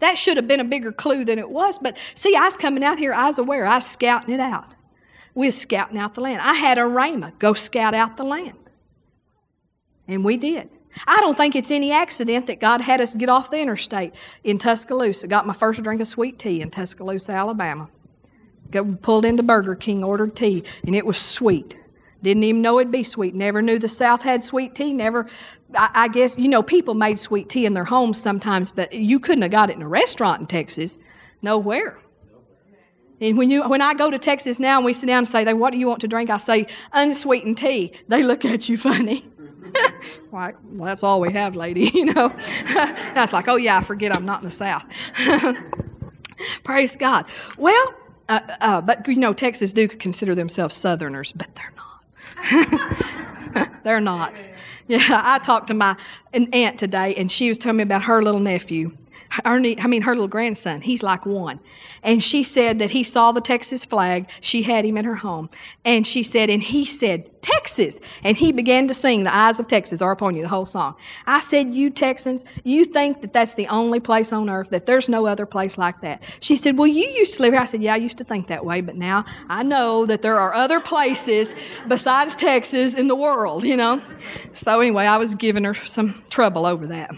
That should have been a bigger clue than it was. But see, I was coming out here, I was aware, I was scouting it out. We was scouting out the land. I had a rhema, go scout out the land. And we did. I don't think it's any accident that God had us get off the interstate in Tuscaloosa. Got my first drink of sweet tea in Tuscaloosa, Alabama. Got pulled into Burger King, ordered tea, and it was sweet. Didn't even know it'd be sweet. Never knew the South had sweet tea. Never, I, I, guess, you know, people made sweet tea in their homes sometimes, but you couldn't have got it in a restaurant in Texas. Nowhere. And when, you, when I go to Texas now and we sit down and say, What do you want to drink? I say, unsweetened tea. They look at you funny. like, well, that's all we have, lady, you know. that's like, Oh, yeah, I forget I'm not in the South. Praise God. Well, uh, uh, but you know, Texas do consider themselves Southerners, but they're not. They're not. Yeah, I talked to my aunt today, and she was telling me about her little nephew. Her, I mean, her little grandson. He's like one. And she said that he saw the Texas flag. She had him in her home. And she said, and he said, Texas. And he began to sing, The Eyes of Texas are upon you, the whole song. I said, You Texans, you think that that's the only place on earth, that there's no other place like that. She said, Well, you used to live here. I said, Yeah, I used to think that way, but now I know that there are other places besides Texas in the world, you know? So anyway, I was giving her some trouble over that.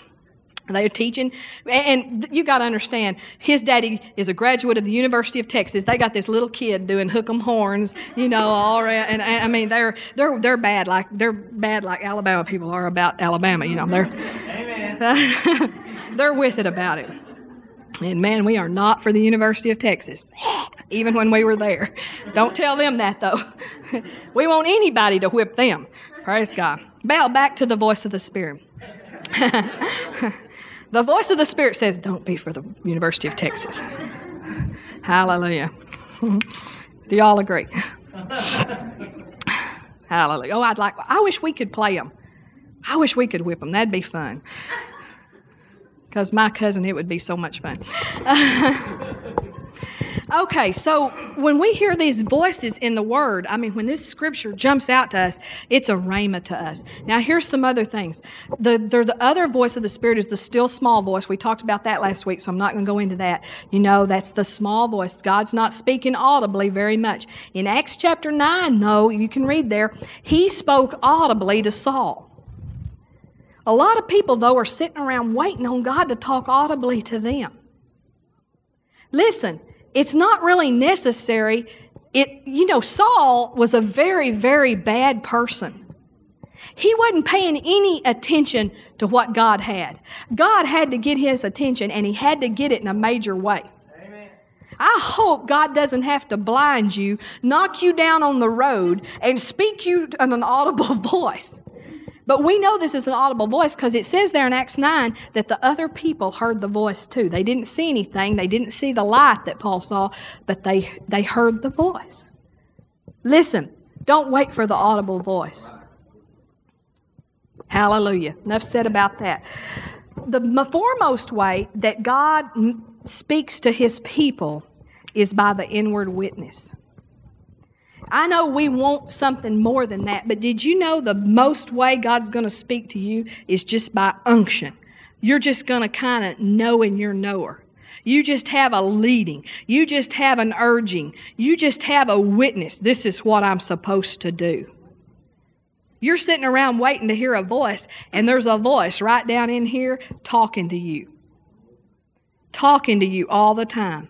They're teaching, and you got to understand, his daddy is a graduate of the University of Texas. They got this little kid doing hook 'em horns, you know, all around. And I mean, they're they're they're bad like they're bad like Alabama people are about Alabama. You know, they're they're with it about it. And man, we are not for the University of Texas, even when we were there. Don't tell them that though. we want anybody to whip them. Praise God. Bow back to the voice of the Spirit. The voice of the Spirit says, Don't be for the University of Texas. Hallelujah. Do y'all agree? Hallelujah. Oh, I'd like, I wish we could play them. I wish we could whip them. That'd be fun. Because my cousin, it would be so much fun. Okay, so when we hear these voices in the Word, I mean, when this scripture jumps out to us, it's a rhema to us. Now, here's some other things. The, the, the other voice of the Spirit is the still small voice. We talked about that last week, so I'm not going to go into that. You know, that's the small voice. God's not speaking audibly very much. In Acts chapter 9, though, you can read there, he spoke audibly to Saul. A lot of people, though, are sitting around waiting on God to talk audibly to them. Listen, it's not really necessary. It, you know, Saul was a very, very bad person. He wasn't paying any attention to what God had. God had to get his attention, and he had to get it in a major way. I hope God doesn't have to blind you, knock you down on the road, and speak you in an audible voice. But we know this is an audible voice because it says there in Acts 9 that the other people heard the voice too. They didn't see anything, they didn't see the light that Paul saw, but they, they heard the voice. Listen, don't wait for the audible voice. Hallelujah. Enough said about that. The foremost way that God speaks to his people is by the inward witness. I know we want something more than that, but did you know the most way God's going to speak to you is just by unction? You're just going to kind of know in your knower. You just have a leading. You just have an urging. You just have a witness. This is what I'm supposed to do. You're sitting around waiting to hear a voice, and there's a voice right down in here talking to you. Talking to you all the time.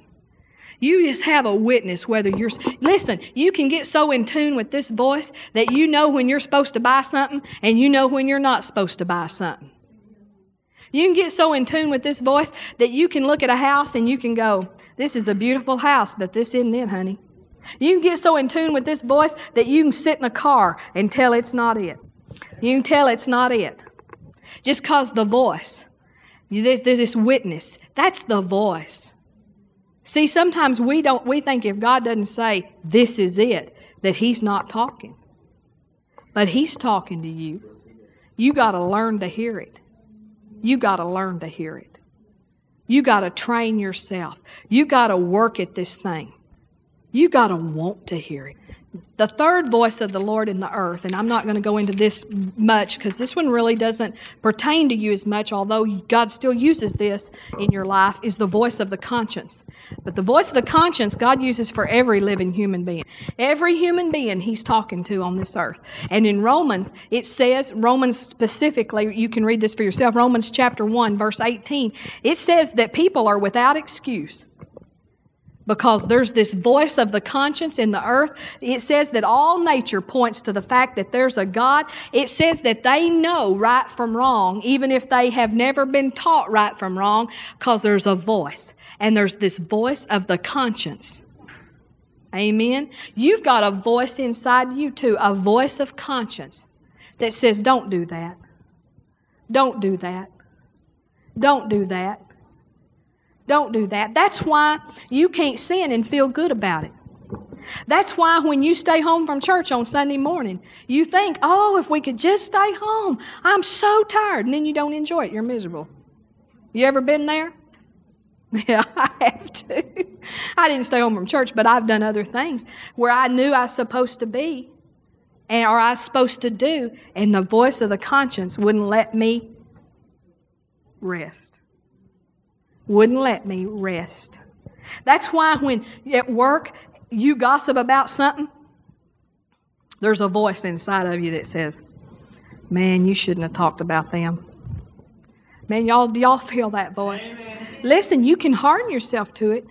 You just have a witness whether you're. Listen, you can get so in tune with this voice that you know when you're supposed to buy something and you know when you're not supposed to buy something. You can get so in tune with this voice that you can look at a house and you can go, This is a beautiful house, but this isn't it, honey. You can get so in tune with this voice that you can sit in a car and tell it's not it. You can tell it's not it. Just because the voice, there's, there's this witness, that's the voice. See, sometimes we don't we think if God doesn't say this is it that he's not talking. But he's talking to you. You got to learn to hear it. You got to learn to hear it. You got to train yourself. You got to work at this thing. You got to want to hear it the third voice of the Lord in the earth, and I'm not going to go into this much because this one really doesn't pertain to you as much, although God still uses this in your life, is the voice of the conscience. But the voice of the conscience God uses for every living human being. Every human being He's talking to on this earth. And in Romans, it says, Romans specifically, you can read this for yourself, Romans chapter 1, verse 18, it says that people are without excuse because there's this voice of the conscience in the earth. It says that all nature points to the fact that there's a God. It says that they know right from wrong, even if they have never been taught right from wrong, because there's a voice. And there's this voice of the conscience. Amen. You've got a voice inside you too, a voice of conscience that says, Don't do that. Don't do that. Don't do that. Don't do that. That's why you can't sin and feel good about it. That's why when you stay home from church on Sunday morning, you think, oh, if we could just stay home, I'm so tired. And then you don't enjoy it. You're miserable. You ever been there? Yeah, I have too. I didn't stay home from church, but I've done other things where I knew I was supposed to be and or I was supposed to do, and the voice of the conscience wouldn't let me rest wouldn't let me rest. That's why when at work you gossip about something, there's a voice inside of you that says, Man, you shouldn't have talked about them. Man, y'all, y'all feel that voice. Amen. Listen, you can harden yourself to it.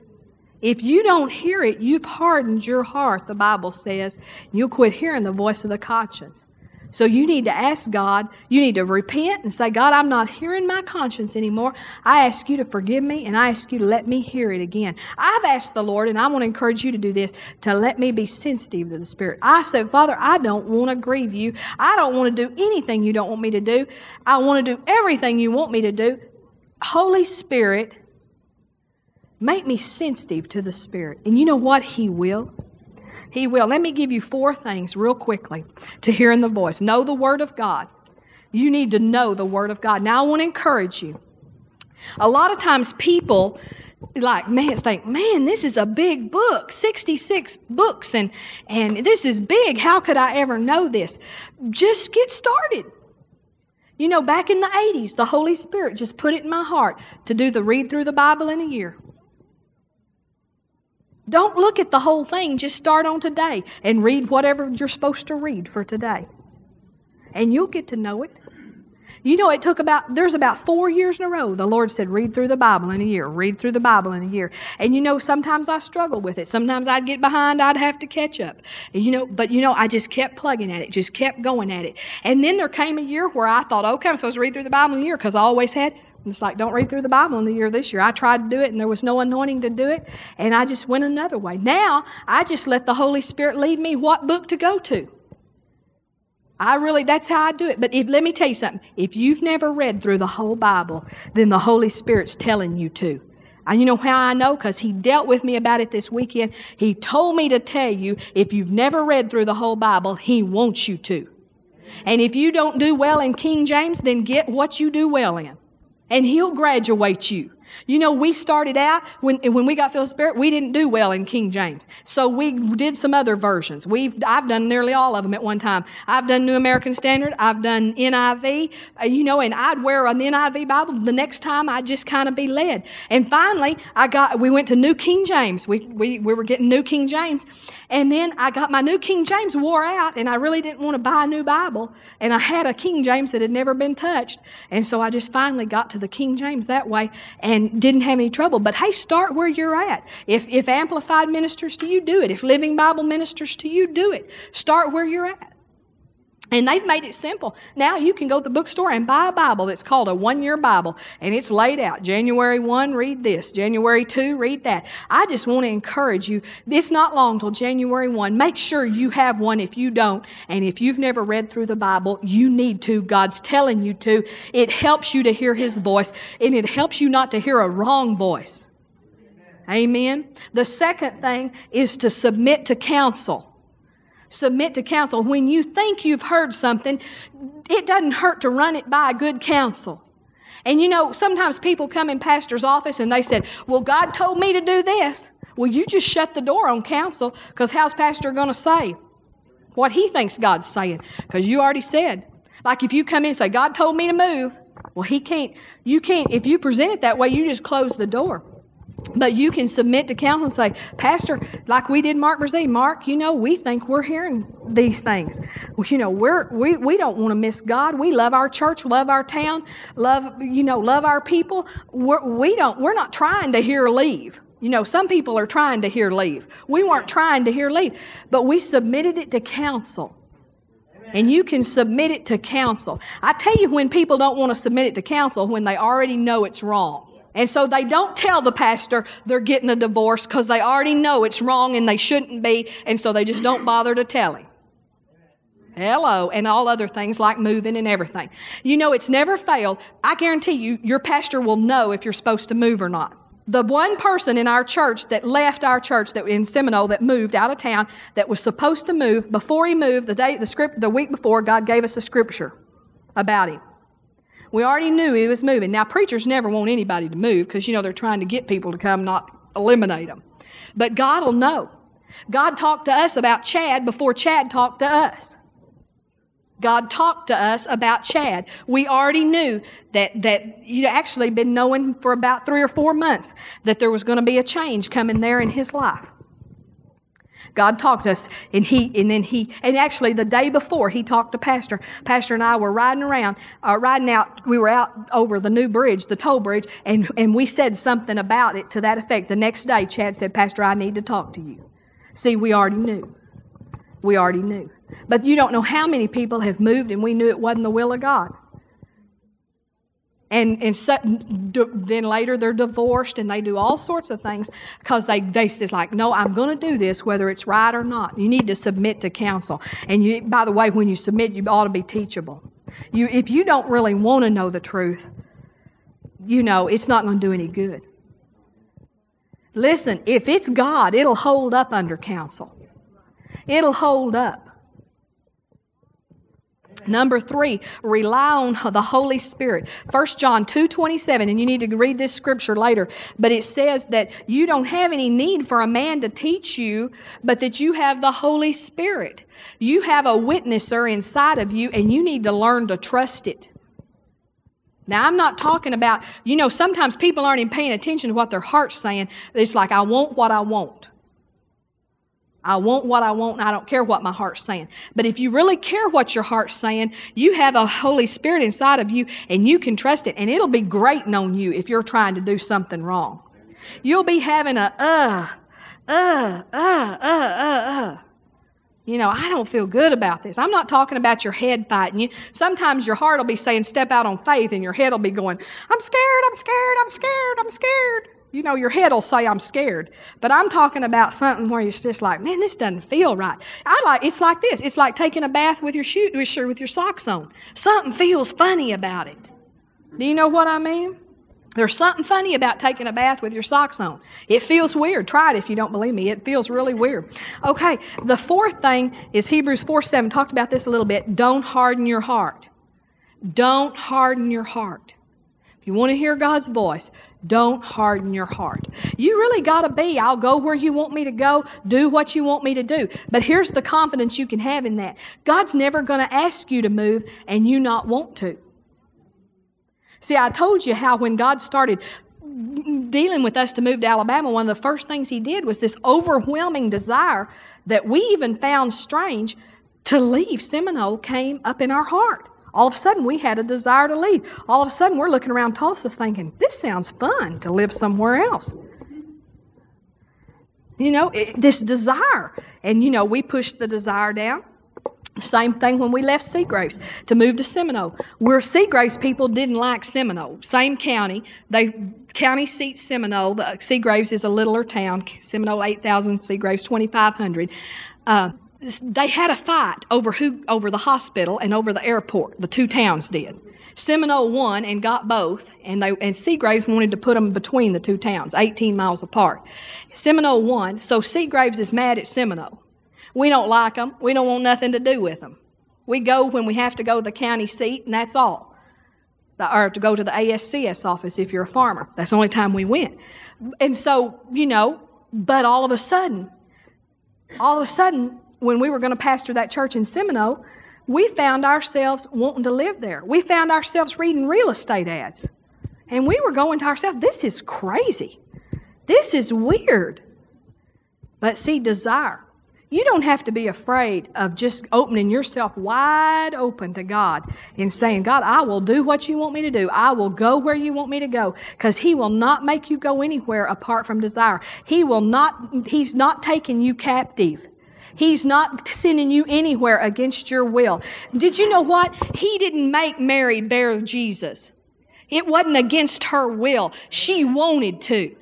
If you don't hear it, you've hardened your heart, the Bible says. You'll quit hearing the voice of the conscience. So you need to ask God, you need to repent and say, God, I'm not hearing my conscience anymore. I ask you to forgive me and I ask you to let me hear it again. I've asked the Lord, and I want to encourage you to do this, to let me be sensitive to the Spirit. I said, Father, I don't want to grieve you. I don't want to do anything you don't want me to do. I want to do everything you want me to do. Holy Spirit, make me sensitive to the Spirit. And you know what? He will. He will. Let me give you four things real quickly to hear in the voice. Know the Word of God. You need to know the Word of God. Now, I want to encourage you. A lot of times people like man think man this is a big book 66 books and and this is big how could i ever know this just get started you know back in the 80s the holy spirit just put it in my heart to do the read through the bible in a year don't look at the whole thing. Just start on today and read whatever you're supposed to read for today. And you'll get to know it. You know, it took about, there's about four years in a row, the Lord said, read through the Bible in a year, read through the Bible in a year. And you know, sometimes I struggle with it. Sometimes I'd get behind, I'd have to catch up. And you know, but you know, I just kept plugging at it, just kept going at it. And then there came a year where I thought, okay, I'm supposed to read through the Bible in a year because I always had it's like, don't read through the Bible in the year this year. I tried to do it and there was no anointing to do it, and I just went another way. Now, I just let the Holy Spirit lead me what book to go to. I really, that's how I do it. But if, let me tell you something. If you've never read through the whole Bible, then the Holy Spirit's telling you to. And you know how I know? Because he dealt with me about it this weekend. He told me to tell you if you've never read through the whole Bible, he wants you to. And if you don't do well in King James, then get what you do well in. And he'll graduate you. You know, we started out when, when we got filled with Spirit, we didn't do well in King James. So we did some other versions. We've, I've done nearly all of them at one time. I've done New American Standard, I've done NIV, uh, you know, and I'd wear an NIV Bible. The next time I'd just kind of be led. And finally, I got, we went to New King James. We, we, we were getting New King James. And then I got my New King James wore out, and I really didn't want to buy a new Bible. And I had a King James that had never been touched. And so I just finally got to the King James that way. And and didn't have any trouble. But hey, start where you're at. If, if Amplified ministers to you, do it. If Living Bible ministers to you, do it. Start where you're at. And they've made it simple. Now you can go to the bookstore and buy a Bible that's called a one year Bible, and it's laid out. January 1, read this. January 2, read that. I just want to encourage you. It's not long till January 1. Make sure you have one if you don't. And if you've never read through the Bible, you need to. God's telling you to. It helps you to hear His voice, and it helps you not to hear a wrong voice. Amen. The second thing is to submit to counsel submit to counsel. When you think you've heard something, it doesn't hurt to run it by a good counsel. And you know, sometimes people come in pastor's office and they said, Well, God told me to do this. Well, you just shut the door on counsel because how's pastor going to say what he thinks God's saying? Because you already said. Like if you come in and say, God told me to move, well, he can't, you can't, if you present it that way, you just close the door. But you can submit to counsel and say, Pastor, like we did Mark Brazee, Mark, you know, we think we're hearing these things. You know, we're, we, we don't want to miss God. We love our church, love our town, love, you know, love our people. We're, we don't, we're not trying to hear leave. You know, some people are trying to hear leave. We weren't trying to hear leave, but we submitted it to counsel. And you can submit it to counsel. I tell you when people don't want to submit it to counsel, when they already know it's wrong. And so they don't tell the pastor they're getting a divorce because they already know it's wrong and they shouldn't be, and so they just don't bother to tell him. Hello, and all other things like moving and everything. You know, it's never failed. I guarantee you, your pastor will know if you're supposed to move or not. The one person in our church that left our church that in Seminole that moved out of town that was supposed to move before he moved the day the script the week before God gave us a scripture about him. We already knew he was moving. Now, preachers never want anybody to move because, you know, they're trying to get people to come, not eliminate them. But God will know. God talked to us about Chad before Chad talked to us. God talked to us about Chad. We already knew that, that you'd actually been knowing for about three or four months that there was going to be a change coming there in his life. God talked to us, and he, and then he, and actually the day before he talked to Pastor. Pastor and I were riding around, uh, riding out. We were out over the new bridge, the toll bridge, and and we said something about it to that effect. The next day, Chad said, "Pastor, I need to talk to you." See, we already knew. We already knew. But you don't know how many people have moved, and we knew it wasn't the will of God and and so, then later they're divorced and they do all sorts of things because they they says like no i'm going to do this whether it's right or not. You need to submit to counsel. And you by the way when you submit you ought to be teachable. You if you don't really want to know the truth you know it's not going to do any good. Listen if it's god it'll hold up under counsel. It'll hold up Number three, rely on the Holy Spirit. 1 John 2 27, and you need to read this scripture later, but it says that you don't have any need for a man to teach you, but that you have the Holy Spirit. You have a witnesser inside of you, and you need to learn to trust it. Now, I'm not talking about, you know, sometimes people aren't even paying attention to what their heart's saying. It's like, I want what I want. I want what I want and I don't care what my heart's saying. But if you really care what your heart's saying, you have a Holy Spirit inside of you and you can trust it and it'll be grating on you if you're trying to do something wrong. You'll be having a uh, uh, uh, uh, uh, uh. You know, I don't feel good about this. I'm not talking about your head fighting you. Sometimes your heart will be saying, step out on faith, and your head will be going, I'm scared, I'm scared, I'm scared, I'm scared. You know, your head will say, I'm scared. But I'm talking about something where it's just like, man, this doesn't feel right. I like, it's like this. It's like taking a bath with your shoe, with your socks on. Something feels funny about it. Do you know what I mean? There's something funny about taking a bath with your socks on. It feels weird. Try it if you don't believe me. It feels really weird. Okay, the fourth thing is Hebrews 4 7. Talked about this a little bit. Don't harden your heart. Don't harden your heart. If you want to hear God's voice, don't harden your heart. You really got to be, I'll go where you want me to go, do what you want me to do. But here's the confidence you can have in that God's never going to ask you to move and you not want to. See, I told you how when God started dealing with us to move to Alabama, one of the first things He did was this overwhelming desire that we even found strange to leave Seminole came up in our heart. All of a sudden, we had a desire to leave. All of a sudden, we're looking around Tulsa thinking, this sounds fun to live somewhere else. You know, it, this desire. And, you know, we pushed the desire down. Same thing when we left Seagraves to move to Seminole. Where Seagraves people didn't like Seminole. Same county. They county seat Seminole. Seagraves is a littler town. Seminole 8,000, Seagraves 2,500. Uh, they had a fight over who over the hospital and over the airport. The two towns did. Seminole won and got both, and they and Seagraves wanted to put them between the two towns, 18 miles apart. Seminole won, so Seagraves is mad at Seminole. We don't like them. We don't want nothing to do with them. We go when we have to go to the county seat, and that's all. Or to go to the ASCS office if you're a farmer. That's the only time we went. And so, you know, but all of a sudden, all of a sudden, when we were going to pastor that church in Seminole, we found ourselves wanting to live there. We found ourselves reading real estate ads. And we were going to ourselves, this is crazy. This is weird. But see, desire. You don't have to be afraid of just opening yourself wide open to God and saying, God, I will do what you want me to do. I will go where you want me to go because He will not make you go anywhere apart from desire. He will not, He's not taking you captive. He's not sending you anywhere against your will. Did you know what? He didn't make Mary bear Jesus. It wasn't against her will. She wanted to.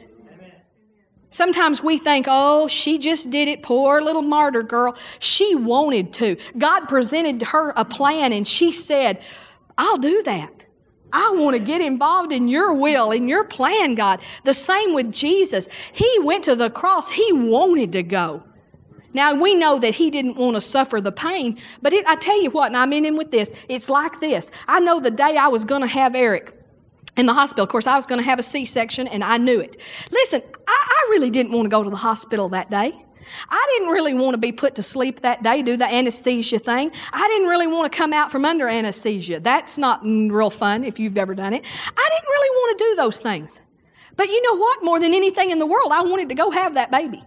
Sometimes we think, oh, she just did it, poor little martyr girl. She wanted to. God presented her a plan and she said, I'll do that. I want to get involved in your will, in your plan, God. The same with Jesus. He went to the cross, he wanted to go. Now, we know that he didn't want to suffer the pain, but it, I tell you what, and I'm in him with this, it's like this. I know the day I was going to have Eric in the hospital, of course, I was going to have a C section, and I knew it. Listen, I, I really didn't want to go to the hospital that day. I didn't really want to be put to sleep that day, do the anesthesia thing. I didn't really want to come out from under anesthesia. That's not real fun if you've ever done it. I didn't really want to do those things. But you know what? More than anything in the world, I wanted to go have that baby.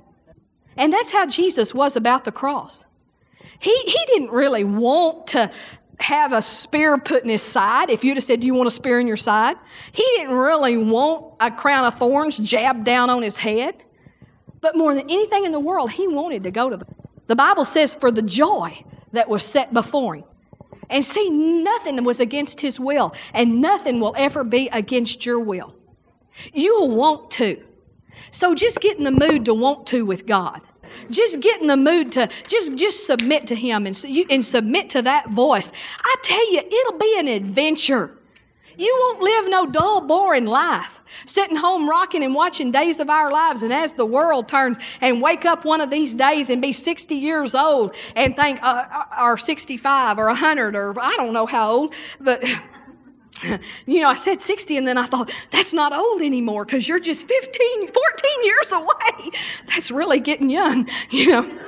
And that's how Jesus was about the cross. He, he didn't really want to have a spear put in his side. If you'd have said, Do you want a spear in your side? He didn't really want a crown of thorns jabbed down on his head. But more than anything in the world, he wanted to go to the. The Bible says, For the joy that was set before him. And see, nothing was against his will, and nothing will ever be against your will. You'll want to. So just get in the mood to want to with God. Just get in the mood to just just submit to Him and, and submit to that voice. I tell you, it'll be an adventure. You won't live no dull, boring life, sitting home rocking and watching Days of Our Lives. And as the world turns, and wake up one of these days and be 60 years old and think, uh, uh or 65 or 100 or I don't know how old, but you know, I said 60 and then I thought, that's not old anymore because you're just 15, 14 years away. That's really getting young, you know.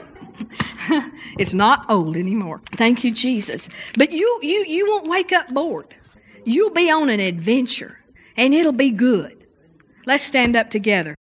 it's not old anymore. Thank you, Jesus. But you, you, you won't wake up bored. You'll be on an adventure and it'll be good. Let's stand up together.